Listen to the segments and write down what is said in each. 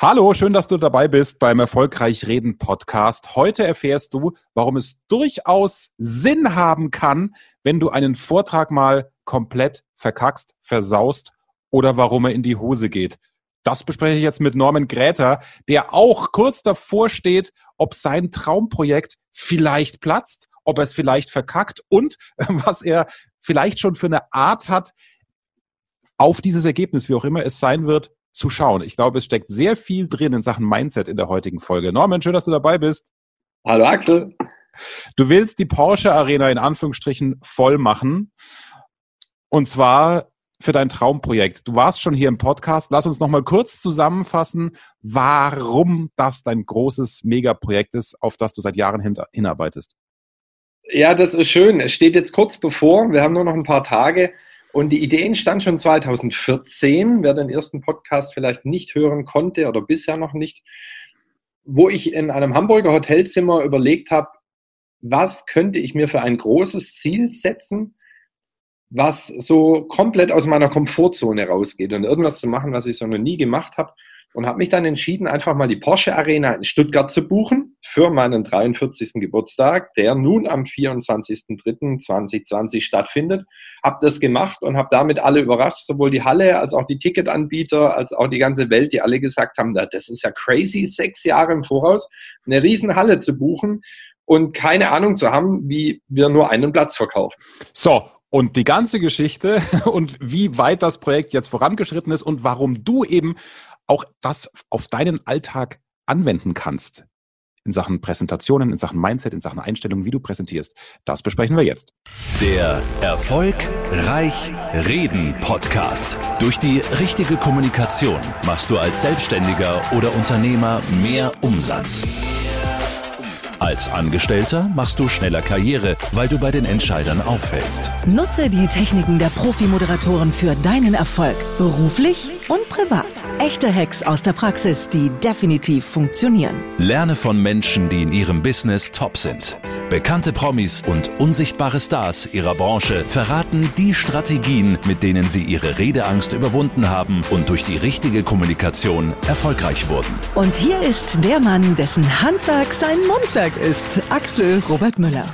Hallo, schön, dass du dabei bist beim Erfolgreich Reden Podcast. Heute erfährst du, warum es durchaus Sinn haben kann, wenn du einen Vortrag mal komplett verkackst, versaust oder warum er in die Hose geht. Das bespreche ich jetzt mit Norman Gräter, der auch kurz davor steht, ob sein Traumprojekt vielleicht platzt, ob er es vielleicht verkackt und was er vielleicht schon für eine Art hat, auf dieses Ergebnis, wie auch immer es sein wird, zu schauen. Ich glaube, es steckt sehr viel drin in Sachen Mindset in der heutigen Folge. Norman, schön, dass du dabei bist. Hallo Axel. Du willst die Porsche Arena in Anführungsstrichen voll machen. Und zwar für dein Traumprojekt. Du warst schon hier im Podcast. Lass uns nochmal kurz zusammenfassen, warum das dein großes Megaprojekt ist, auf das du seit Jahren hinarbeitest. Ja, das ist schön. Es steht jetzt kurz bevor. Wir haben nur noch ein paar Tage. Und die Idee entstand schon 2014. Wer den ersten Podcast vielleicht nicht hören konnte oder bisher noch nicht, wo ich in einem Hamburger Hotelzimmer überlegt habe, was könnte ich mir für ein großes Ziel setzen, was so komplett aus meiner Komfortzone rausgeht und irgendwas zu machen, was ich so noch nie gemacht habe und habe mich dann entschieden, einfach mal die Porsche Arena in Stuttgart zu buchen für meinen 43. Geburtstag, der nun am 24.03.2020 stattfindet. Habe das gemacht und habe damit alle überrascht, sowohl die Halle als auch die Ticketanbieter, als auch die ganze Welt, die alle gesagt haben, das ist ja crazy, sechs Jahre im Voraus eine riesen Halle zu buchen und keine Ahnung zu haben, wie wir nur einen Platz verkaufen. So, und die ganze Geschichte und wie weit das Projekt jetzt vorangeschritten ist und warum du eben auch das auf deinen Alltag anwenden kannst. In Sachen Präsentationen, in Sachen Mindset, in Sachen Einstellung, wie du präsentierst. Das besprechen wir jetzt. Der Erfolg Reich Reden Podcast. Durch die richtige Kommunikation machst du als Selbstständiger oder Unternehmer mehr Umsatz. Als Angestellter machst du schneller Karriere, weil du bei den Entscheidern auffällst. Nutze die Techniken der Profi-Moderatoren für deinen Erfolg, beruflich und privat. Echte Hacks aus der Praxis, die definitiv funktionieren. Lerne von Menschen, die in ihrem Business top sind. Bekannte Promis und unsichtbare Stars ihrer Branche verraten die Strategien, mit denen sie ihre Redeangst überwunden haben und durch die richtige Kommunikation erfolgreich wurden. Und hier ist der Mann, dessen Handwerk sein Mundwerk ist, Axel Robert Müller.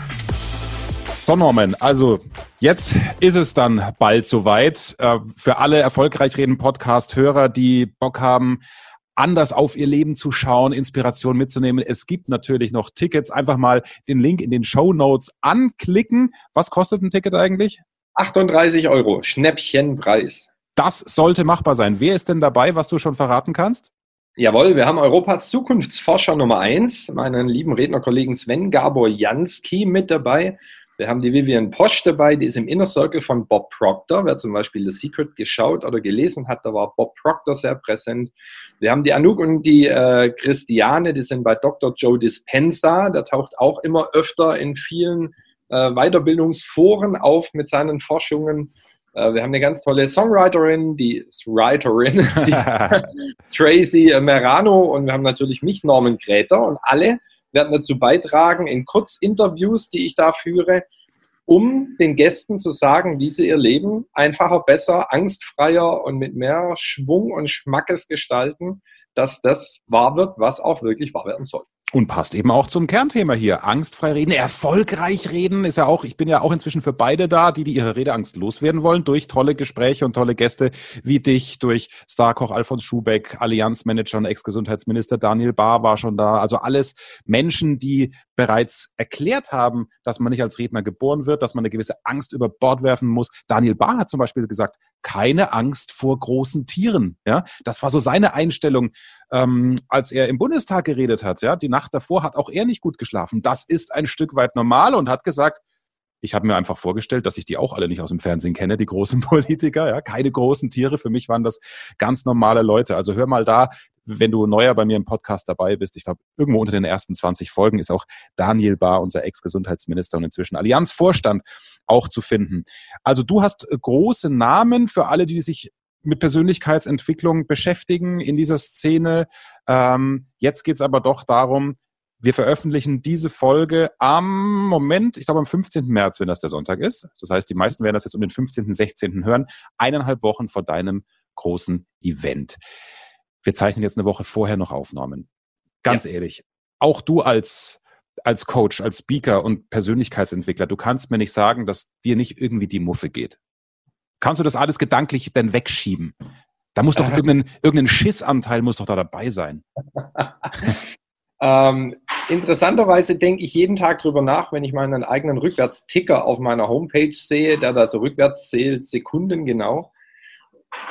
So, Norman, also jetzt ist es dann bald soweit. Äh, für alle erfolgreich reden Podcast-Hörer, die Bock haben, anders auf ihr Leben zu schauen, Inspiration mitzunehmen. Es gibt natürlich noch Tickets. Einfach mal den Link in den Show Notes anklicken. Was kostet ein Ticket eigentlich? 38 Euro, Schnäppchenpreis. Das sollte machbar sein. Wer ist denn dabei, was du schon verraten kannst? Jawohl, wir haben Europas Zukunftsforscher Nummer eins, meinen lieben Rednerkollegen Sven Gabor Jansky mit dabei. Wir haben die Vivian Posch dabei, die ist im Inner Circle von Bob Proctor. Wer zum Beispiel The Secret geschaut oder gelesen hat, da war Bob Proctor sehr präsent. Wir haben die Anouk und die äh, Christiane, die sind bei Dr. Joe Dispenza. Der taucht auch immer öfter in vielen äh, Weiterbildungsforen auf mit seinen Forschungen. Äh, wir haben eine ganz tolle Songwriterin, die Writerin, die Tracy Merano und wir haben natürlich mich, Norman Gräter und alle werden dazu beitragen, in Kurzinterviews, die ich da führe, um den Gästen zu sagen, wie sie ihr Leben einfacher, besser, angstfreier und mit mehr Schwung und Schmackes gestalten, dass das wahr wird, was auch wirklich wahr werden soll. Und passt eben auch zum Kernthema hier. Angstfrei reden, erfolgreich reden ist ja auch, ich bin ja auch inzwischen für beide da, die, die ihre Redeangst loswerden wollen, durch tolle Gespräche und tolle Gäste wie dich, durch Starkoch Alfons Schubeck, Allianzmanager und Ex-Gesundheitsminister Daniel Bahr war schon da. Also alles Menschen, die bereits erklärt haben, dass man nicht als Redner geboren wird, dass man eine gewisse Angst über Bord werfen muss. Daniel Bahr hat zum Beispiel gesagt, keine Angst vor großen Tieren. Ja, das war so seine Einstellung, ähm, als er im Bundestag geredet hat. Ja, die davor hat auch er nicht gut geschlafen. Das ist ein Stück weit normal und hat gesagt, ich habe mir einfach vorgestellt, dass ich die auch alle nicht aus dem Fernsehen kenne, die großen Politiker, ja, keine großen Tiere. Für mich waren das ganz normale Leute. Also hör mal da, wenn du neuer bei mir im Podcast dabei bist. Ich glaube, irgendwo unter den ersten 20 Folgen ist auch Daniel Bahr, unser Ex-Gesundheitsminister und inzwischen Allianzvorstand, auch zu finden. Also du hast große Namen für alle, die sich mit Persönlichkeitsentwicklung beschäftigen in dieser Szene. Ähm, jetzt geht es aber doch darum, wir veröffentlichen diese Folge am Moment, ich glaube am 15. März, wenn das der Sonntag ist. Das heißt, die meisten werden das jetzt um den 15., 16. hören, eineinhalb Wochen vor deinem großen Event. wir zeichnen jetzt eine Woche vorher noch Aufnahmen. Ganz ja. ehrlich, auch du als als Coach, als Speaker und Persönlichkeitsentwickler, du kannst mir nicht sagen, dass dir nicht irgendwie die Muffe geht. Kannst du das alles gedanklich denn wegschieben? Da muss doch irgendein, irgendein Schissanteil muss doch da dabei sein. ähm, interessanterweise denke ich jeden Tag drüber nach, wenn ich meinen eigenen Rückwärtsticker auf meiner Homepage sehe, der da so rückwärts zählt, Sekunden genau.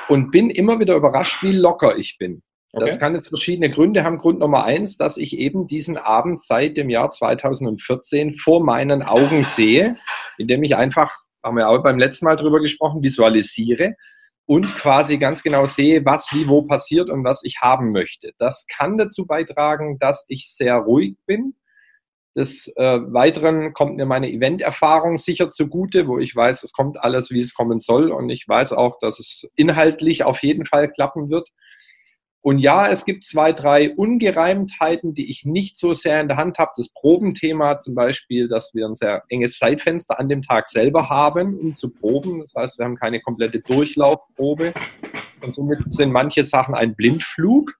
Und bin immer wieder überrascht, wie locker ich bin. Okay. Das kann jetzt verschiedene Gründe haben. Grund Nummer eins, dass ich eben diesen Abend seit dem Jahr 2014 vor meinen Augen sehe, indem ich einfach, haben wir auch beim letzten Mal drüber gesprochen, visualisiere und quasi ganz genau sehe, was wie wo passiert und was ich haben möchte. Das kann dazu beitragen, dass ich sehr ruhig bin. Des äh, Weiteren kommt mir meine Event-Erfahrung sicher zugute, wo ich weiß, es kommt alles, wie es kommen soll und ich weiß auch, dass es inhaltlich auf jeden Fall klappen wird. Und ja, es gibt zwei, drei Ungereimtheiten, die ich nicht so sehr in der Hand habe. Das Probenthema zum Beispiel, dass wir ein sehr enges Zeitfenster an dem Tag selber haben, um zu proben. Das heißt, wir haben keine komplette Durchlaufprobe. Und somit sind manche Sachen ein Blindflug.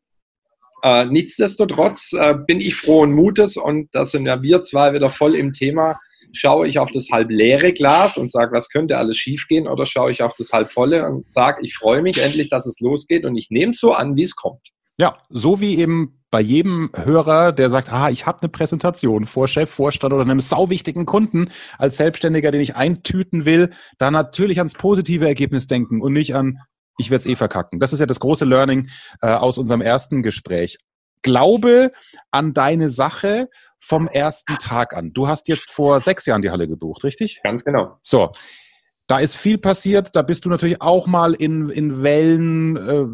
Äh, nichtsdestotrotz äh, bin ich frohen Mutes und da sind ja wir zwei wieder voll im Thema schaue ich auf das halb leere Glas und sage, was könnte alles schiefgehen, oder schaue ich auf das halb volle und sage, ich freue mich endlich, dass es losgeht und ich nehme es so an, wie es kommt. Ja, so wie eben bei jedem Hörer, der sagt, ah, ich habe eine Präsentation vor Chef, Vorstand oder einem sauwichtigen Kunden als Selbstständiger, den ich eintüten will, da natürlich ans positive Ergebnis denken und nicht an, ich werde es eh verkacken. Das ist ja das große Learning äh, aus unserem ersten Gespräch. Glaube an deine Sache vom ersten Tag an. Du hast jetzt vor sechs Jahren die Halle gebucht, richtig? Ganz genau. So. Da ist viel passiert, da bist du natürlich auch mal in, in Wellen äh,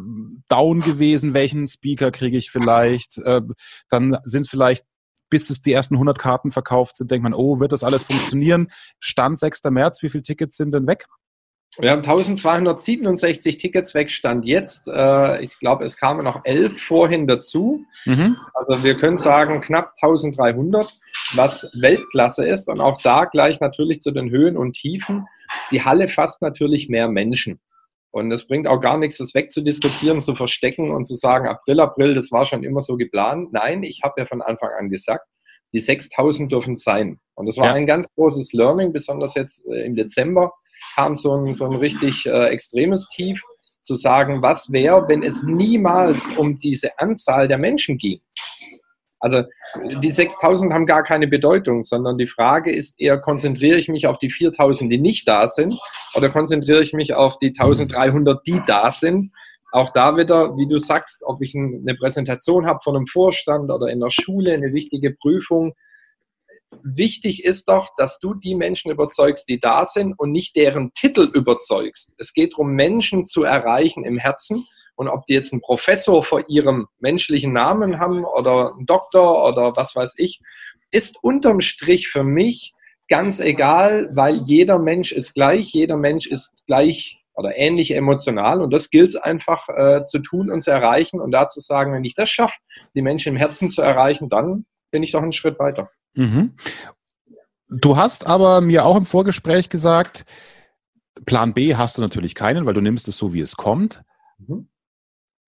down gewesen. Welchen Speaker kriege ich vielleicht? Äh, dann sind es vielleicht, bis es die ersten 100 Karten verkauft sind, denkt man, oh, wird das alles funktionieren? Stand 6. März, wie viele Tickets sind denn weg? Wir haben 1267 Tickets weg, Stand jetzt. Äh, ich glaube, es kamen noch elf vorhin dazu. Mhm. Also wir können sagen knapp 1300, was Weltklasse ist. Und auch da gleich natürlich zu den Höhen und Tiefen. Die Halle fasst natürlich mehr Menschen. Und es bringt auch gar nichts, das wegzudiskutieren, zu verstecken und zu sagen, April, April, das war schon immer so geplant. Nein, ich habe ja von Anfang an gesagt, die 6000 dürfen sein. Und das war ja. ein ganz großes Learning, besonders jetzt äh, im Dezember kam so ein, so ein richtig äh, extremes Tief, zu sagen, was wäre, wenn es niemals um diese Anzahl der Menschen ging. Also die 6000 haben gar keine Bedeutung, sondern die Frage ist eher, konzentriere ich mich auf die 4000, die nicht da sind, oder konzentriere ich mich auf die 1300, die da sind? Auch da wieder, wie du sagst, ob ich eine Präsentation habe von einem Vorstand oder in der Schule, eine wichtige Prüfung, wichtig ist doch, dass du die Menschen überzeugst, die da sind und nicht deren Titel überzeugst. Es geht darum, Menschen zu erreichen im Herzen. Und ob die jetzt einen Professor vor ihrem menschlichen Namen haben oder einen Doktor oder was weiß ich, ist unterm Strich für mich ganz egal, weil jeder Mensch ist gleich, jeder Mensch ist gleich oder ähnlich emotional und das gilt es einfach äh, zu tun und zu erreichen und da zu sagen, wenn ich das schaffe, die Menschen im Herzen zu erreichen, dann bin ich doch einen Schritt weiter. Mhm. Du hast aber mir auch im Vorgespräch gesagt, Plan B hast du natürlich keinen, weil du nimmst es so, wie es kommt. Mhm.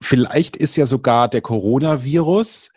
Vielleicht ist ja sogar der Coronavirus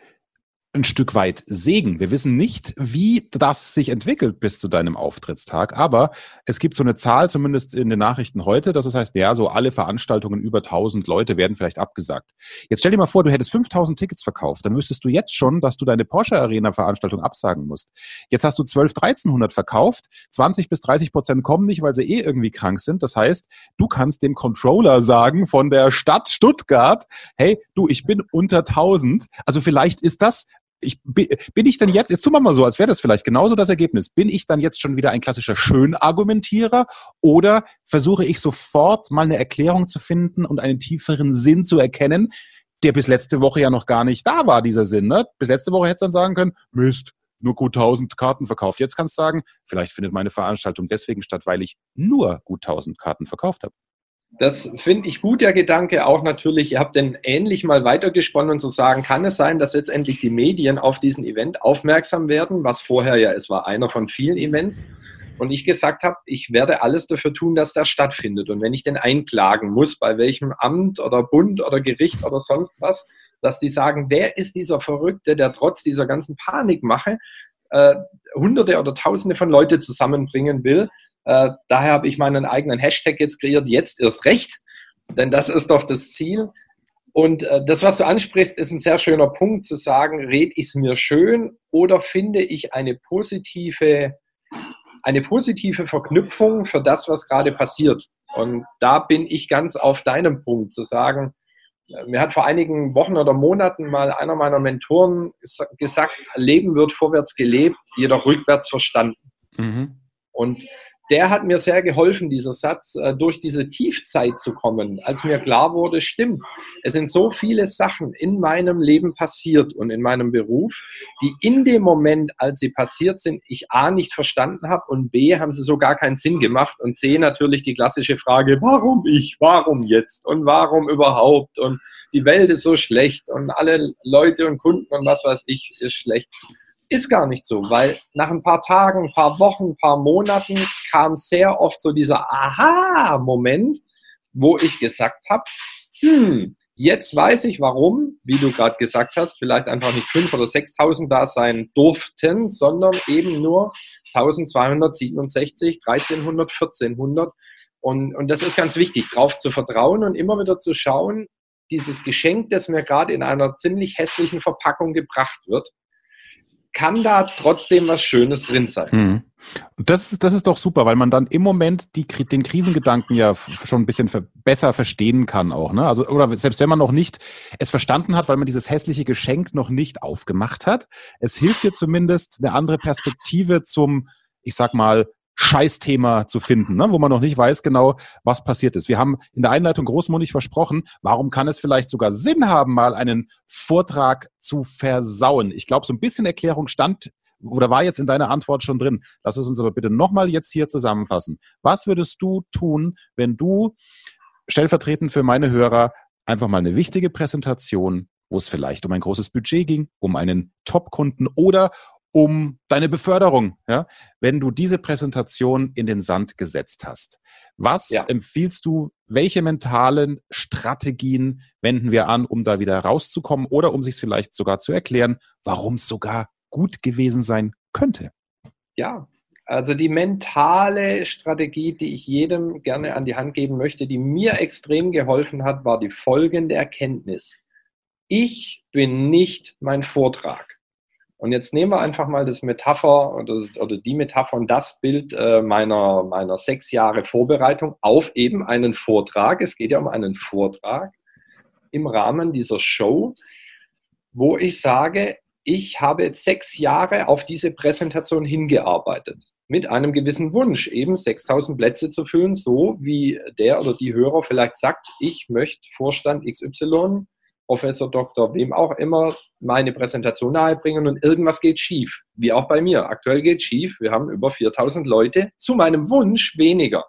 ein Stück weit Segen. Wir wissen nicht, wie das sich entwickelt bis zu deinem Auftrittstag, aber es gibt so eine Zahl, zumindest in den Nachrichten heute, dass es heißt, ja, so alle Veranstaltungen über 1000 Leute werden vielleicht abgesagt. Jetzt stell dir mal vor, du hättest 5000 Tickets verkauft, dann wüsstest du jetzt schon, dass du deine Porsche Arena Veranstaltung absagen musst. Jetzt hast du 12, 1300 verkauft, 20 bis 30 Prozent kommen nicht, weil sie eh irgendwie krank sind. Das heißt, du kannst dem Controller sagen von der Stadt Stuttgart, hey, du, ich bin unter 1000. Also vielleicht ist das ich, bin ich dann jetzt, jetzt tun wir mal so, als wäre das vielleicht genauso das Ergebnis, bin ich dann jetzt schon wieder ein klassischer Schönargumentierer oder versuche ich sofort mal eine Erklärung zu finden und einen tieferen Sinn zu erkennen, der bis letzte Woche ja noch gar nicht da war, dieser Sinn. Ne? Bis letzte Woche hättest du dann sagen können, Mist, nur gut 1000 Karten verkauft. Jetzt kannst du sagen, vielleicht findet meine Veranstaltung deswegen statt, weil ich nur gut 1000 Karten verkauft habe. Das finde ich gut, der Gedanke. Auch natürlich, ihr habt den ähnlich mal weitergesponnen und zu sagen, kann es sein, dass jetzt endlich die Medien auf diesen Event aufmerksam werden, was vorher ja, es war einer von vielen Events. Und ich gesagt habe, ich werde alles dafür tun, dass der stattfindet. Und wenn ich den einklagen muss, bei welchem Amt oder Bund oder Gericht oder sonst was, dass die sagen, wer ist dieser Verrückte, der trotz dieser ganzen Panikmache äh, Hunderte oder Tausende von Leute zusammenbringen will. Äh, daher habe ich meinen eigenen Hashtag jetzt kreiert, jetzt erst recht, denn das ist doch das Ziel. Und äh, das, was du ansprichst, ist ein sehr schöner Punkt zu sagen, red ich es mir schön oder finde ich eine positive, eine positive Verknüpfung für das, was gerade passiert. Und da bin ich ganz auf deinem Punkt zu sagen, mir hat vor einigen Wochen oder Monaten mal einer meiner Mentoren gesagt, Leben wird vorwärts gelebt, jedoch rückwärts verstanden. Mhm. Und der hat mir sehr geholfen, dieser Satz, äh, durch diese Tiefzeit zu kommen, als mir klar wurde, stimmt, es sind so viele Sachen in meinem Leben passiert und in meinem Beruf, die in dem Moment, als sie passiert sind, ich A nicht verstanden habe und B haben sie so gar keinen Sinn gemacht und C natürlich die klassische Frage, warum ich, warum jetzt und warum überhaupt und die Welt ist so schlecht und alle Leute und Kunden und was weiß ich ist schlecht. Ist gar nicht so, weil nach ein paar Tagen, ein paar Wochen, ein paar Monaten kam sehr oft so dieser Aha-Moment, wo ich gesagt habe, hm, jetzt weiß ich warum, wie du gerade gesagt hast, vielleicht einfach nicht 5.000 oder 6.000 da sein durften, sondern eben nur 1267, 1300, 1400. Und, und das ist ganz wichtig, darauf zu vertrauen und immer wieder zu schauen, dieses Geschenk, das mir gerade in einer ziemlich hässlichen Verpackung gebracht wird, kann da trotzdem was Schönes drin sein. Hm. Das ist, das ist doch super, weil man dann im Moment die, den Krisengedanken ja schon ein bisschen besser verstehen kann auch. Ne? Also, oder selbst wenn man noch nicht es verstanden hat, weil man dieses hässliche Geschenk noch nicht aufgemacht hat, es hilft dir zumindest eine andere Perspektive zum, ich sag mal, Scheißthema zu finden, ne? wo man noch nicht weiß genau, was passiert ist. Wir haben in der Einleitung großmundig versprochen, warum kann es vielleicht sogar Sinn haben, mal einen Vortrag zu versauen? Ich glaube, so ein bisschen Erklärung stand oder war jetzt in deiner Antwort schon drin. Lass es uns aber bitte nochmal jetzt hier zusammenfassen. Was würdest du tun, wenn du stellvertretend für meine Hörer einfach mal eine wichtige Präsentation, wo es vielleicht um ein großes Budget ging, um einen Top-Kunden oder um deine Beförderung, ja, wenn du diese Präsentation in den Sand gesetzt hast. Was ja. empfiehlst du, welche mentalen Strategien wenden wir an, um da wieder rauszukommen oder um sich vielleicht sogar zu erklären, warum es sogar gut gewesen sein könnte? Ja, also die mentale Strategie, die ich jedem gerne an die Hand geben möchte, die mir extrem geholfen hat, war die folgende Erkenntnis. Ich bin nicht mein Vortrag. Und jetzt nehmen wir einfach mal das Metapher oder, oder die Metapher und das Bild äh, meiner, meiner sechs Jahre Vorbereitung auf eben einen Vortrag. Es geht ja um einen Vortrag im Rahmen dieser Show, wo ich sage, ich habe jetzt sechs Jahre auf diese Präsentation hingearbeitet. Mit einem gewissen Wunsch, eben 6000 Plätze zu füllen, so wie der oder die Hörer vielleicht sagt, ich möchte Vorstand XY Professor, Doktor, wem auch immer meine Präsentation nahebringen und irgendwas geht schief. Wie auch bei mir. Aktuell geht schief. Wir haben über 4000 Leute zu meinem Wunsch weniger.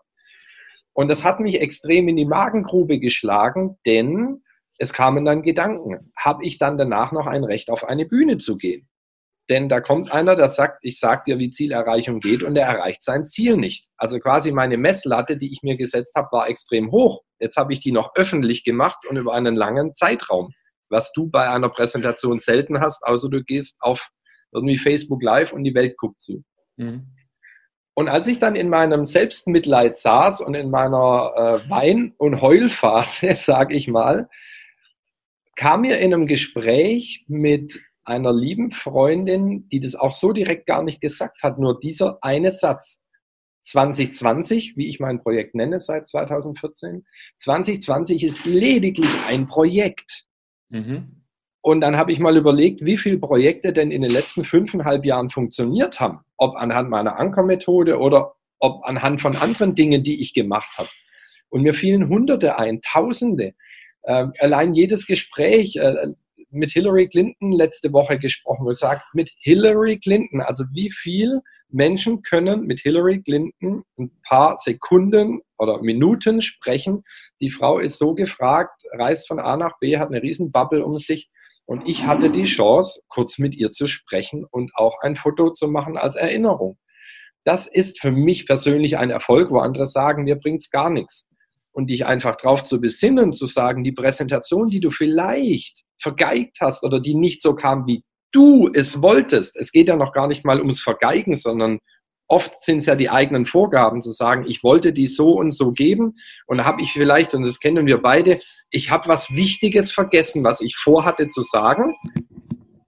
Und das hat mich extrem in die Magengrube geschlagen, denn es kamen dann Gedanken. Habe ich dann danach noch ein Recht auf eine Bühne zu gehen? Denn da kommt einer, der sagt, ich sag dir, wie Zielerreichung geht und er erreicht sein Ziel nicht. Also quasi meine Messlatte, die ich mir gesetzt habe, war extrem hoch. Jetzt habe ich die noch öffentlich gemacht und über einen langen Zeitraum, was du bei einer Präsentation selten hast, außer du gehst auf irgendwie Facebook Live und die Welt guckt zu. Mhm. Und als ich dann in meinem Selbstmitleid saß und in meiner äh, Wein- und Heulphase, sage ich mal, kam mir in einem Gespräch mit einer lieben Freundin, die das auch so direkt gar nicht gesagt hat, nur dieser eine Satz. 2020, wie ich mein Projekt nenne seit 2014, 2020 ist lediglich ein Projekt. Mhm. Und dann habe ich mal überlegt, wie viele Projekte denn in den letzten fünfeinhalb Jahren funktioniert haben. Ob anhand meiner Ankermethode oder ob anhand von anderen Dingen, die ich gemacht habe. Und mir fielen Hunderte ein, Tausende. Äh, allein jedes Gespräch, äh, mit Hillary Clinton letzte Woche gesprochen und sagt, mit Hillary Clinton, also wie viel Menschen können mit Hillary Clinton ein paar Sekunden oder Minuten sprechen. Die Frau ist so gefragt, reist von A nach B, hat eine riesen Bubble um sich. Und ich hatte die Chance, kurz mit ihr zu sprechen und auch ein Foto zu machen als Erinnerung. Das ist für mich persönlich ein Erfolg, wo andere sagen, mir bringt's gar nichts. Und dich einfach drauf zu besinnen, zu sagen, die Präsentation, die du vielleicht vergeigt hast oder die nicht so kam, wie du es wolltest. Es geht ja noch gar nicht mal ums Vergeigen, sondern oft sind es ja die eigenen Vorgaben zu sagen, ich wollte die so und so geben und habe ich vielleicht, und das kennen wir beide, ich habe was Wichtiges vergessen, was ich vorhatte zu sagen.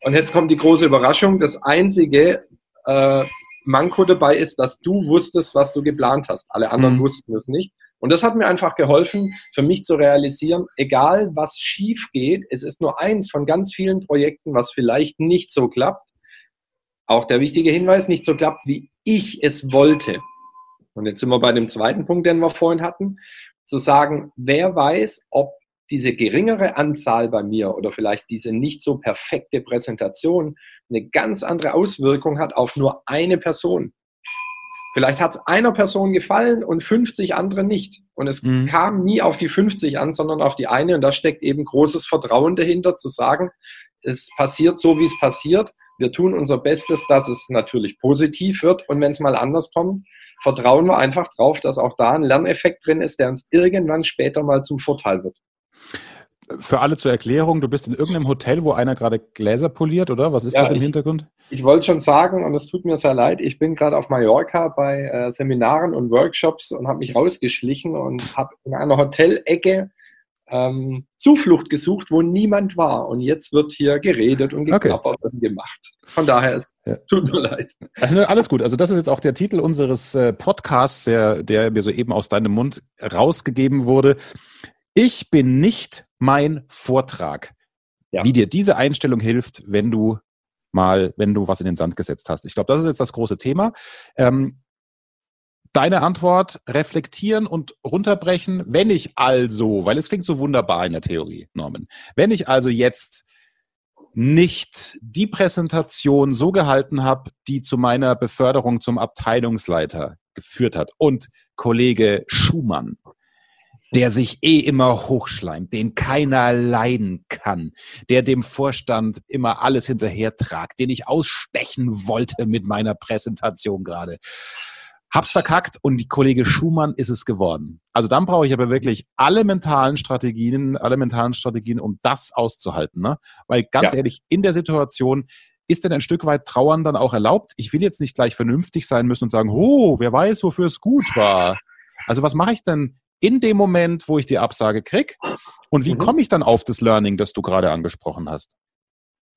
Und jetzt kommt die große Überraschung. Das einzige äh, Manko dabei ist, dass du wusstest, was du geplant hast. Alle anderen mhm. wussten es nicht. Und das hat mir einfach geholfen, für mich zu realisieren, egal was schief geht, es ist nur eins von ganz vielen Projekten, was vielleicht nicht so klappt. Auch der wichtige Hinweis, nicht so klappt, wie ich es wollte. Und jetzt sind wir bei dem zweiten Punkt, den wir vorhin hatten, zu sagen, wer weiß, ob diese geringere Anzahl bei mir oder vielleicht diese nicht so perfekte Präsentation eine ganz andere Auswirkung hat auf nur eine Person. Vielleicht hat es einer Person gefallen und 50 andere nicht. Und es mhm. kam nie auf die 50 an, sondern auf die eine. Und da steckt eben großes Vertrauen dahinter, zu sagen, es passiert so, wie es passiert. Wir tun unser Bestes, dass es natürlich positiv wird. Und wenn es mal anders kommt, vertrauen wir einfach drauf, dass auch da ein Lerneffekt drin ist, der uns irgendwann später mal zum Vorteil wird für alle zur Erklärung, du bist in irgendeinem Hotel, wo einer gerade Gläser poliert, oder? Was ist ja, das im ich, Hintergrund? Ich wollte schon sagen, und es tut mir sehr leid, ich bin gerade auf Mallorca bei äh, Seminaren und Workshops und habe mich rausgeschlichen und habe in einer Hotelecke ähm, Zuflucht gesucht, wo niemand war. Und jetzt wird hier geredet und geklappert okay. und gemacht. Von daher, es ja. tut mir leid. Also, alles gut. Also das ist jetzt auch der Titel unseres äh, Podcasts, der, der mir soeben aus deinem Mund rausgegeben wurde. Ich bin nicht mein Vortrag. Ja. Wie dir diese Einstellung hilft, wenn du mal, wenn du was in den Sand gesetzt hast. Ich glaube, das ist jetzt das große Thema. Ähm, deine Antwort reflektieren und runterbrechen, wenn ich also, weil es klingt so wunderbar in der Theorie, Norman, wenn ich also jetzt nicht die Präsentation so gehalten habe, die zu meiner Beförderung zum Abteilungsleiter geführt hat und Kollege Schumann der sich eh immer hochschleimt, den keiner leiden kann, der dem Vorstand immer alles hinterher tragt, den ich ausstechen wollte mit meiner Präsentation gerade. Hab's verkackt und die Kollege Schumann ist es geworden. Also dann brauche ich aber wirklich alle mentalen Strategien, alle mentalen Strategien, um das auszuhalten. Ne? Weil ganz ja. ehrlich, in der Situation ist denn ein Stück weit Trauern dann auch erlaubt? Ich will jetzt nicht gleich vernünftig sein müssen und sagen, oh, wer weiß, wofür es gut war. Also was mache ich denn in dem Moment, wo ich die Absage kriege? Und wie mhm. komme ich dann auf das Learning, das du gerade angesprochen hast?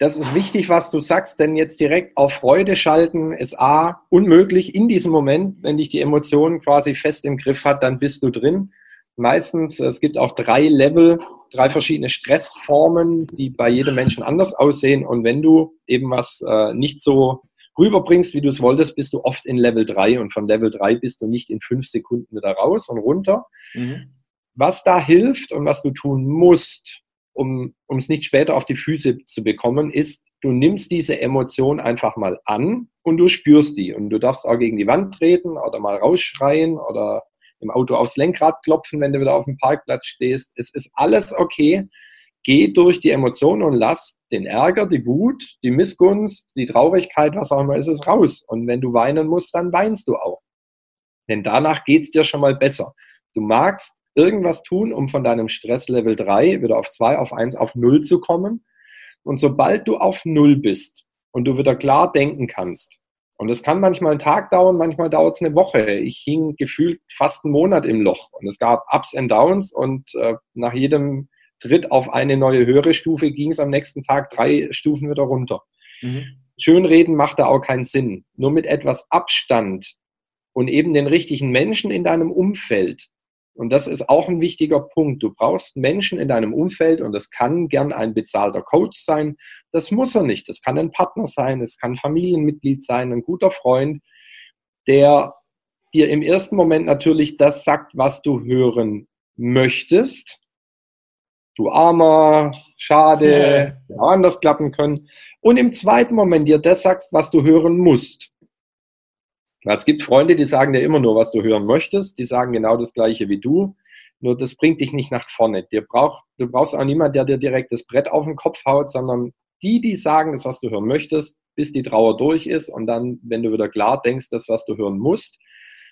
Das ist wichtig, was du sagst, denn jetzt direkt auf Freude schalten ist A, unmöglich in diesem Moment. Wenn dich die Emotionen quasi fest im Griff hat, dann bist du drin. Meistens, es gibt auch drei Level, drei verschiedene Stressformen, die bei jedem Menschen anders aussehen. Und wenn du eben was äh, nicht so rüberbringst, wie du es wolltest, bist du oft in Level 3 und von Level 3 bist du nicht in fünf Sekunden wieder raus und runter. Mhm. Was da hilft und was du tun musst, um, um es nicht später auf die Füße zu bekommen, ist, du nimmst diese Emotion einfach mal an und du spürst die. Und du darfst auch gegen die Wand treten oder mal rausschreien oder im Auto aufs Lenkrad klopfen, wenn du wieder auf dem Parkplatz stehst. Es ist alles okay geh durch die Emotionen und lass den Ärger, die Wut, die Missgunst, die Traurigkeit, was auch immer ist es raus. Und wenn du weinen musst, dann weinst du auch. Denn danach geht's dir schon mal besser. Du magst irgendwas tun, um von deinem Stresslevel 3 wieder auf 2, auf 1, auf 0 zu kommen. Und sobald du auf 0 bist und du wieder klar denken kannst, und es kann manchmal einen Tag dauern, manchmal dauert es eine Woche. Ich hing gefühlt fast einen Monat im Loch und es gab Ups and Downs und äh, nach jedem Tritt auf eine neue höhere Stufe, ging es am nächsten Tag drei Stufen wieder runter. Mhm. Schönreden macht da auch keinen Sinn. Nur mit etwas Abstand und eben den richtigen Menschen in deinem Umfeld. Und das ist auch ein wichtiger Punkt. Du brauchst Menschen in deinem Umfeld und das kann gern ein bezahlter Coach sein. Das muss er nicht. Das kann ein Partner sein, es kann ein Familienmitglied sein, ein guter Freund, der dir im ersten Moment natürlich das sagt, was du hören möchtest du Armer, schade, ja. anders klappen können. Und im zweiten Moment dir das sagst, was du hören musst. Es gibt Freunde, die sagen dir immer nur, was du hören möchtest. Die sagen genau das Gleiche wie du. Nur das bringt dich nicht nach vorne. Dir brauch, du brauchst auch niemanden, der dir direkt das Brett auf den Kopf haut, sondern die, die sagen, das, was du hören möchtest, bis die Trauer durch ist und dann, wenn du wieder klar denkst, das, was du hören musst.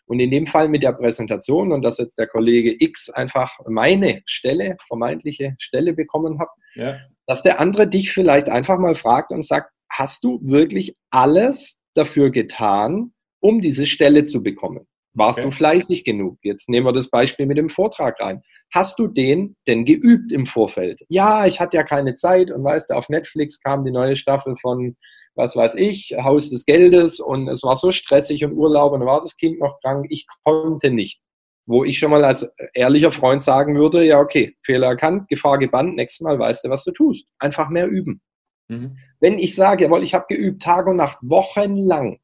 Und in dem Fall mit der Präsentation und dass jetzt der Kollege X einfach meine Stelle, vermeintliche Stelle bekommen hat, ja. dass der andere dich vielleicht einfach mal fragt und sagt, hast du wirklich alles dafür getan, um diese Stelle zu bekommen? Warst okay. du fleißig genug? Jetzt nehmen wir das Beispiel mit dem Vortrag rein. Hast du den denn geübt im Vorfeld? Ja, ich hatte ja keine Zeit und weißt du, auf Netflix kam die neue Staffel von, was weiß ich, Haus des Geldes und es war so stressig und Urlaub und war das Kind noch krank. Ich konnte nicht. Wo ich schon mal als ehrlicher Freund sagen würde, ja, okay, Fehler erkannt, Gefahr gebannt, nächstes Mal weißt du, was du tust. Einfach mehr üben. Mhm. Wenn ich sage, jawohl, ich habe geübt, Tag und Nacht, wochenlang,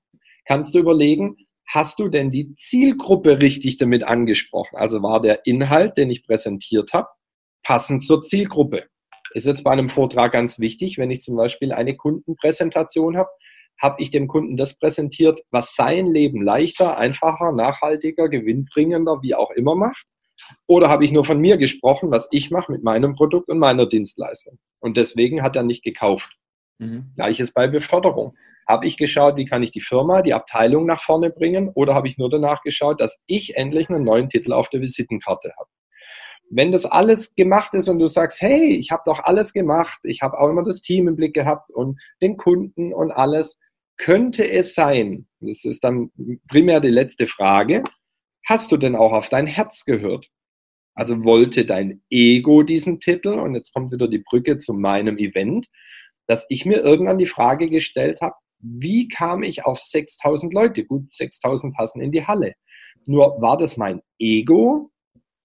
kannst du überlegen, hast du denn die Zielgruppe richtig damit angesprochen? Also war der Inhalt, den ich präsentiert habe, passend zur Zielgruppe? Ist jetzt bei einem Vortrag ganz wichtig, wenn ich zum Beispiel eine Kundenpräsentation habe, habe ich dem Kunden das präsentiert, was sein Leben leichter, einfacher, nachhaltiger, gewinnbringender, wie auch immer macht? Oder habe ich nur von mir gesprochen, was ich mache mit meinem Produkt und meiner Dienstleistung? Und deswegen hat er nicht gekauft. Mhm. Gleiches bei Beförderung. Habe ich geschaut, wie kann ich die Firma, die Abteilung nach vorne bringen oder habe ich nur danach geschaut, dass ich endlich einen neuen Titel auf der Visitenkarte habe? Wenn das alles gemacht ist und du sagst, hey, ich habe doch alles gemacht, ich habe auch immer das Team im Blick gehabt und den Kunden und alles, könnte es sein, das ist dann primär die letzte Frage, hast du denn auch auf dein Herz gehört? Also wollte dein Ego diesen Titel, und jetzt kommt wieder die Brücke zu meinem Event, dass ich mir irgendwann die Frage gestellt habe, wie kam ich auf 6000 Leute? Gut, 6000 passen in die Halle. Nur war das mein Ego,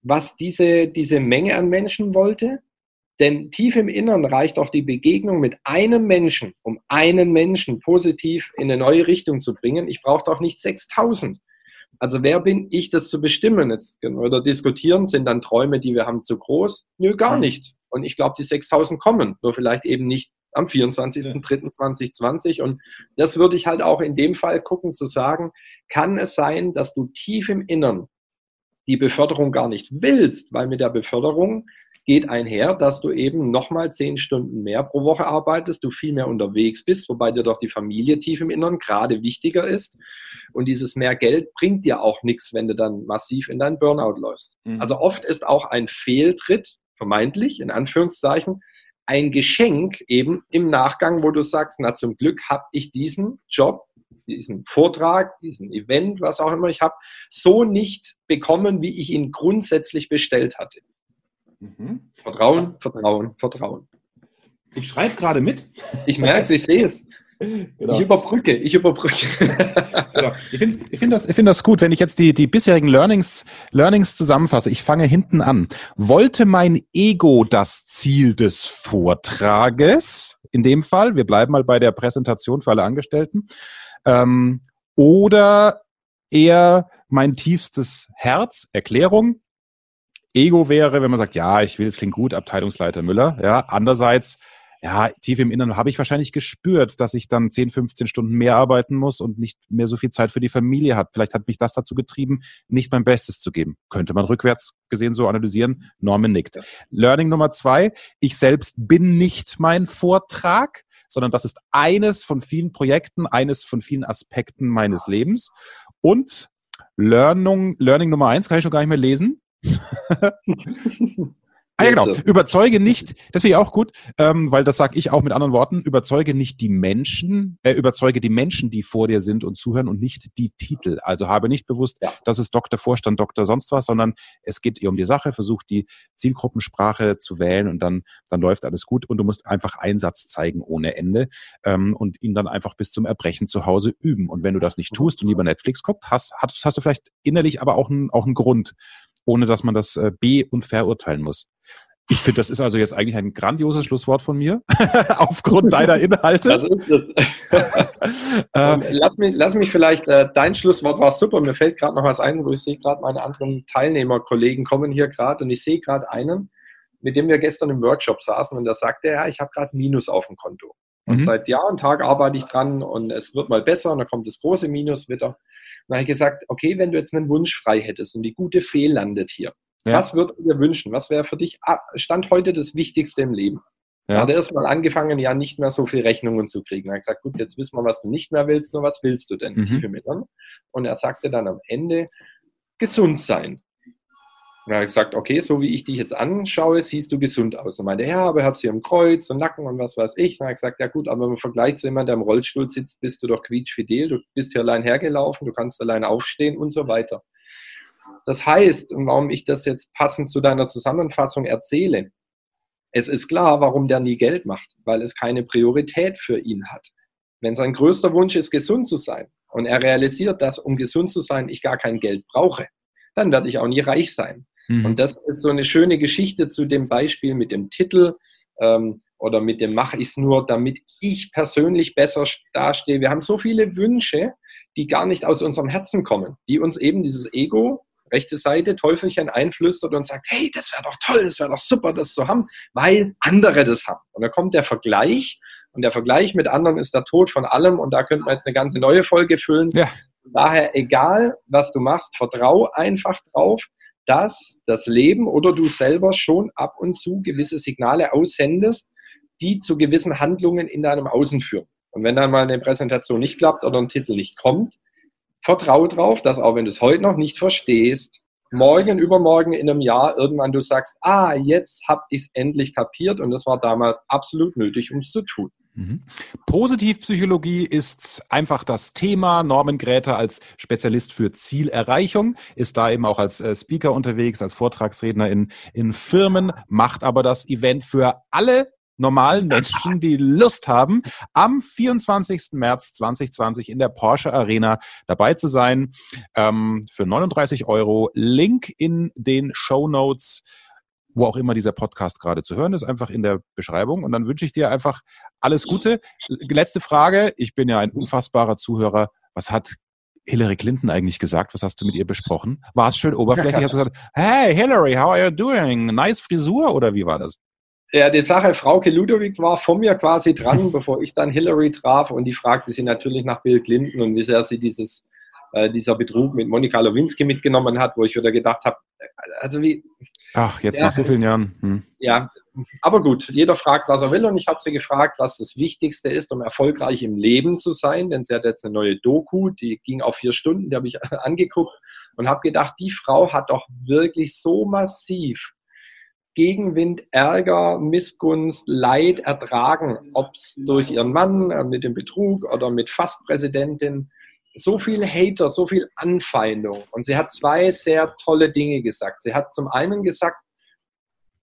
was diese, diese Menge an Menschen wollte? Denn tief im Innern reicht auch die Begegnung mit einem Menschen, um einen Menschen positiv in eine neue Richtung zu bringen. Ich brauche doch nicht 6000. Also wer bin ich, das zu bestimmen? Jetzt oder diskutieren, sind dann Träume, die wir haben, zu groß? Nö, gar nicht. Und ich glaube, die 6000 kommen, nur vielleicht eben nicht am 24.03.2020. Und das würde ich halt auch in dem Fall gucken, zu sagen, kann es sein, dass du tief im Innern die Beförderung gar nicht willst, weil mit der Beförderung geht einher, dass du eben nochmal zehn Stunden mehr pro Woche arbeitest, du viel mehr unterwegs bist, wobei dir doch die Familie tief im Innern gerade wichtiger ist. Und dieses mehr Geld bringt dir auch nichts, wenn du dann massiv in deinen Burnout läufst. Mhm. Also oft ist auch ein Fehltritt, vermeintlich, in Anführungszeichen, ein Geschenk eben im Nachgang, wo du sagst, na zum Glück habe ich diesen Job, diesen Vortrag, diesen Event, was auch immer ich habe, so nicht bekommen, wie ich ihn grundsätzlich bestellt hatte. Mhm. Vertrauen, Vertrauen, Vertrauen. Ich schreibe gerade mit. Ich merke es, ich sehe es. Genau. Ich überbrücke, ich überbrücke. genau. Ich finde ich find das, find das gut, wenn ich jetzt die, die bisherigen Learnings, Learnings zusammenfasse. Ich fange hinten an. Wollte mein Ego das Ziel des Vortrages, in dem Fall, wir bleiben mal bei der Präsentation für alle Angestellten, ähm, oder eher mein tiefstes Herz, Erklärung, Ego wäre, wenn man sagt, ja, ich will, es klingt gut, Abteilungsleiter Müller. Ja, andererseits ja, tief im Inneren habe ich wahrscheinlich gespürt, dass ich dann 10, 15 Stunden mehr arbeiten muss und nicht mehr so viel Zeit für die Familie hat. Vielleicht hat mich das dazu getrieben, nicht mein Bestes zu geben. Könnte man rückwärts gesehen so analysieren. Norman nickt. Learning Nummer zwei. Ich selbst bin nicht mein Vortrag sondern das ist eines von vielen Projekten, eines von vielen Aspekten meines Lebens. Und Learning, Learning Nummer eins kann ich schon gar nicht mehr lesen. Ah, ja, genau. Überzeuge nicht, das wäre auch gut, ähm, weil das sage ich auch mit anderen Worten, überzeuge nicht die Menschen, äh, überzeuge die Menschen, die vor dir sind und zuhören und nicht die Titel. Also habe nicht bewusst, ja. das ist Doktor, Vorstand, Doktor, sonst was, sondern es geht eher um die Sache, versuch die Zielgruppensprache zu wählen und dann, dann läuft alles gut und du musst einfach Einsatz zeigen ohne Ende ähm, und ihn dann einfach bis zum Erbrechen zu Hause üben. Und wenn du das nicht tust und lieber Netflix guckst, hast, hast, hast du vielleicht innerlich aber auch einen, auch einen Grund, ohne dass man das äh, be- und verurteilen muss. Ich finde, das ist also jetzt eigentlich ein grandioses Schlusswort von mir, aufgrund deiner Inhalte. Das ist es. ähm, lass, mich, lass mich vielleicht, äh, dein Schlusswort war super. Mir fällt gerade noch was ein, wo ich sehe gerade meine anderen Teilnehmerkollegen kommen hier gerade und ich sehe gerade einen, mit dem wir gestern im Workshop saßen und der sagte, ja, ich habe gerade Minus auf dem Konto. Und mhm. seit Jahr und Tag arbeite ich dran und es wird mal besser und dann kommt das große Minus wieder. Und dann habe ich gesagt, okay, wenn du jetzt einen Wunsch frei hättest und die gute Fee landet hier, ja. Was würdest du dir wünschen? Was wäre für dich Stand heute das Wichtigste im Leben? Ja. Da hat er erstmal angefangen, ja nicht mehr so viel Rechnungen zu kriegen. Er hat gesagt, gut, jetzt wissen wir, was du nicht mehr willst, nur was willst du denn? Mhm. Und er sagte dann am Ende, gesund sein. Und er hat gesagt, okay, so wie ich dich jetzt anschaue, siehst du gesund aus. Und meinte, ja, aber ich habe sie im Kreuz und Nacken und was weiß ich. Und er hat gesagt, ja gut, aber im Vergleich zu jemandem, der im Rollstuhl sitzt, bist du doch quietschfidel, du bist hier allein hergelaufen, du kannst allein aufstehen und so weiter. Das heißt, und warum ich das jetzt passend zu deiner Zusammenfassung erzähle, es ist klar, warum der nie Geld macht, weil es keine Priorität für ihn hat. Wenn sein größter Wunsch ist, gesund zu sein und er realisiert, dass um gesund zu sein ich gar kein Geld brauche, dann werde ich auch nie reich sein. Mhm. Und das ist so eine schöne Geschichte zu dem Beispiel mit dem Titel ähm, oder mit dem mache ich es nur, damit ich persönlich besser dastehe. Wir haben so viele Wünsche, die gar nicht aus unserem Herzen kommen, die uns eben dieses Ego rechte Seite Teufelchen einflüstert und sagt, hey, das wäre doch toll, das wäre doch super, das zu haben, weil andere das haben. Und da kommt der Vergleich und der Vergleich mit anderen ist der Tod von allem und da könnte man jetzt eine ganze neue Folge füllen. Ja. Daher, egal was du machst, vertrau einfach drauf, dass das Leben oder du selber schon ab und zu gewisse Signale aussendest, die zu gewissen Handlungen in deinem Außen führen. Und wenn dann mal eine Präsentation nicht klappt oder ein Titel nicht kommt, vertraue drauf, dass auch wenn du es heute noch nicht verstehst, morgen, übermorgen, in einem Jahr irgendwann du sagst, ah, jetzt habe ich es endlich kapiert und das war damals absolut nötig, um es zu tun. Mhm. Positivpsychologie ist einfach das Thema. Norman Gräter als Spezialist für Zielerreichung ist da eben auch als äh, Speaker unterwegs, als Vortragsredner in, in Firmen, macht aber das Event für alle normalen Menschen, die Lust haben, am 24. März 2020 in der Porsche Arena dabei zu sein. Ähm, für 39 Euro. Link in den Show Notes wo auch immer dieser Podcast gerade zu hören ist, einfach in der Beschreibung. Und dann wünsche ich dir einfach alles Gute. Letzte Frage. Ich bin ja ein unfassbarer Zuhörer. Was hat Hillary Clinton eigentlich gesagt? Was hast du mit ihr besprochen? War es schön oberflächlich? Hast du gesagt, hey Hillary, how are you doing? Nice Frisur oder wie war das? Ja, die Sache, Frauke Ludowig war von mir quasi dran, bevor ich dann Hillary traf und die fragte sie natürlich nach Bill Clinton und wie sehr sie dieses, äh, dieser Betrug mit Monika Lewinsky mitgenommen hat, wo ich wieder gedacht habe, also wie... Ach, jetzt ja, nach so vielen Jahren. Hm. Ja, aber gut, jeder fragt, was er will und ich habe sie gefragt, was das Wichtigste ist, um erfolgreich im Leben zu sein, denn sie hat jetzt eine neue Doku, die ging auf vier Stunden, die habe ich angeguckt und habe gedacht, die Frau hat doch wirklich so massiv Gegenwind, Ärger, Missgunst, Leid ertragen, ob es durch ihren Mann äh, mit dem Betrug oder mit Fastpräsidentin. So viel Hater, so viel Anfeindung. Und sie hat zwei sehr tolle Dinge gesagt. Sie hat zum einen gesagt,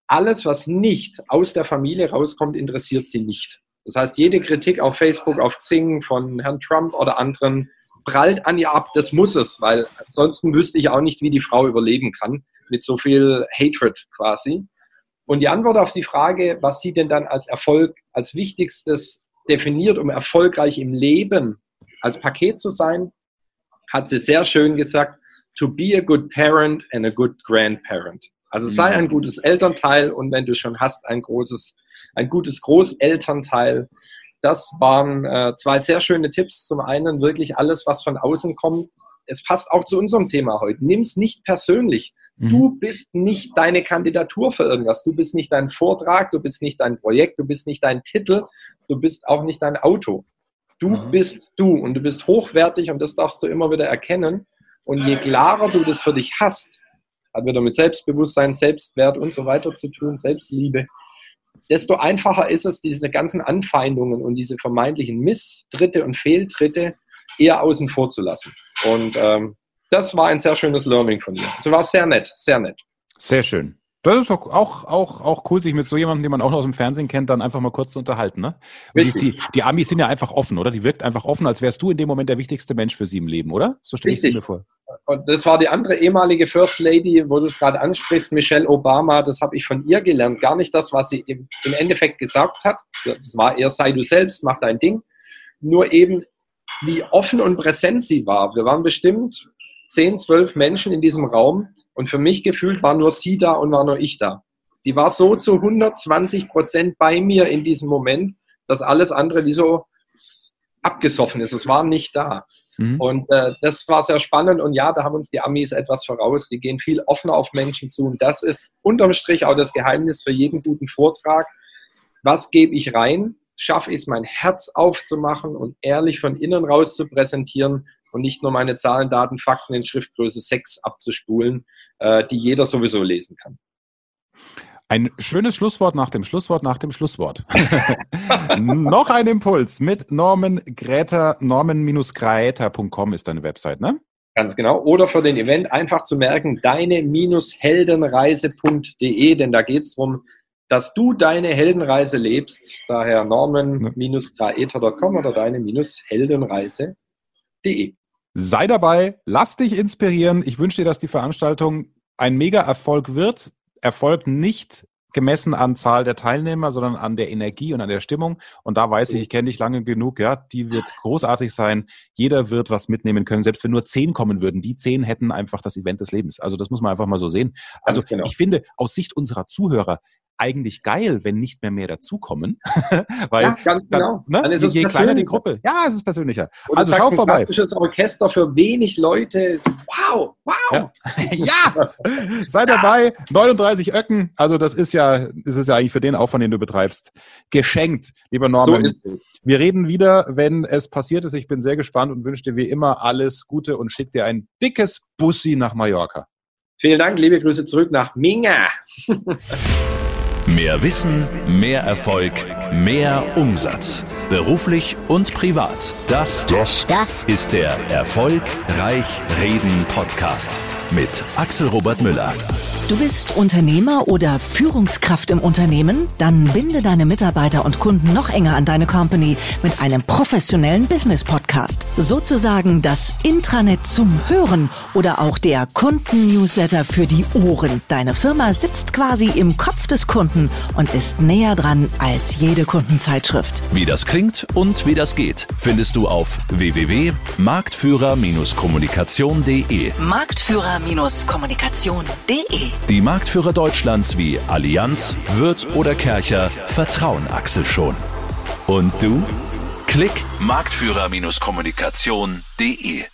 alles, was nicht aus der Familie rauskommt, interessiert sie nicht. Das heißt, jede Kritik auf Facebook, auf Xing von Herrn Trump oder anderen prallt an ihr ab. Das muss es, weil ansonsten wüsste ich auch nicht, wie die Frau überleben kann mit so viel Hatred quasi. Und die Antwort auf die Frage, was sie denn dann als Erfolg, als wichtigstes definiert, um erfolgreich im Leben als Paket zu sein, hat sie sehr schön gesagt, to be a good parent and a good grandparent. Also sei ein gutes Elternteil und wenn du schon hast, ein großes, ein gutes Großelternteil. Das waren äh, zwei sehr schöne Tipps. Zum einen wirklich alles, was von außen kommt. Es passt auch zu unserem Thema heute. Nimm es nicht persönlich. Mhm. Du bist nicht deine Kandidatur für irgendwas. Du bist nicht dein Vortrag, du bist nicht dein Projekt, du bist nicht dein Titel, du bist auch nicht dein Auto. Du mhm. bist du und du bist hochwertig und das darfst du immer wieder erkennen. Und je klarer du das für dich hast, hat wieder mit Selbstbewusstsein, Selbstwert und so weiter zu tun, Selbstliebe, desto einfacher ist es, diese ganzen Anfeindungen und diese vermeintlichen Misstritte und Fehltritte eher außen vor zu lassen. Und ähm, das war ein sehr schönes Learning von mir. Also war sehr nett, sehr nett. Sehr schön. Das ist auch, auch, auch, auch cool, sich mit so jemandem, den man auch noch aus dem Fernsehen kennt, dann einfach mal kurz zu unterhalten. Ne? Die, die, die, Amis sind ja einfach offen, oder? Die wirkt einfach offen, als wärst du in dem Moment der wichtigste Mensch für sie im Leben, oder? So stelle ich es mir vor. Und das war die andere ehemalige First Lady, wo du es gerade ansprichst, Michelle Obama. Das habe ich von ihr gelernt. Gar nicht das, was sie im, im Endeffekt gesagt hat. Das war eher, sei du selbst, mach dein Ding. Nur eben, wie offen und präsent sie war. Wir waren bestimmt zehn, zwölf Menschen in diesem Raum und für mich gefühlt war nur sie da und war nur ich da. Die war so zu 120 Prozent bei mir in diesem Moment, dass alles andere wie so abgesoffen ist. Es war nicht da. Mhm. Und äh, das war sehr spannend. Und ja, da haben uns die Amis etwas voraus. Die gehen viel offener auf Menschen zu. Und das ist unterm Strich auch das Geheimnis für jeden guten Vortrag was gebe ich rein? Schaffe ich es, mein Herz aufzumachen und ehrlich von innen raus zu präsentieren und nicht nur meine Zahlen, Daten, Fakten in Schriftgröße 6 abzuspulen, äh, die jeder sowieso lesen kann. Ein schönes Schlusswort nach dem Schlusswort nach dem Schlusswort. Noch ein Impuls mit Norman Gräter, norman-gräter.com ist deine Website, ne? Ganz genau. Oder für den Event einfach zu merken, deine-heldenreise.de, denn da geht es darum, dass du deine Heldenreise lebst. Daher norman-graeter.com oder deine-heldenreise.de. Sei dabei, lass dich inspirieren. Ich wünsche dir, dass die Veranstaltung ein Mega-Erfolg wird. Erfolg nicht gemessen an Zahl der Teilnehmer, sondern an der Energie und an der Stimmung. Und da weiß ich, ich kenne dich lange genug, ja, die wird großartig sein. Jeder wird was mitnehmen können, selbst wenn nur zehn kommen würden. Die zehn hätten einfach das Event des Lebens. Also das muss man einfach mal so sehen. Also genau. ich finde, aus Sicht unserer Zuhörer, eigentlich geil, wenn nicht mehr mehr dazukommen. Weil ja, ganz dann, genau. Ne, dann ist je, kleiner die Gruppe. Ja, es ist persönlicher. Und also schau vorbei. Ein Orchester für wenig Leute. Wow, wow. Ja, ja. sei dabei. 39 Öcken. Also das ist ja, ist es ja eigentlich für den Aufwand, den du betreibst, geschenkt, lieber Norman. So Wir reden wieder, wenn es passiert ist. Ich bin sehr gespannt und wünsche dir wie immer alles Gute und schick dir ein dickes Bussi nach Mallorca. Vielen Dank, liebe Grüße zurück nach Minga. Mehr Wissen, mehr Erfolg, mehr Umsatz. Beruflich und privat. Das, das, das ist der Erfolgreich Reden Podcast mit Axel Robert Müller. Du bist Unternehmer oder Führungskraft im Unternehmen? Dann binde deine Mitarbeiter und Kunden noch enger an deine Company mit einem professionellen Business Podcast. Sozusagen das Intranet zum Hören oder auch der Kunden-Newsletter für die Ohren. Deine Firma sitzt quasi im Kopf des Kunden und ist näher dran als jede Kundenzeitschrift. Wie das klingt und wie das geht, findest du auf www.marktführer-kommunikation.de. Marktführer-kommunikation.de die Marktführer Deutschlands wie Allianz, Wirth oder Kercher vertrauen Axel schon. Und du? Klick marktführer-kommunikation.de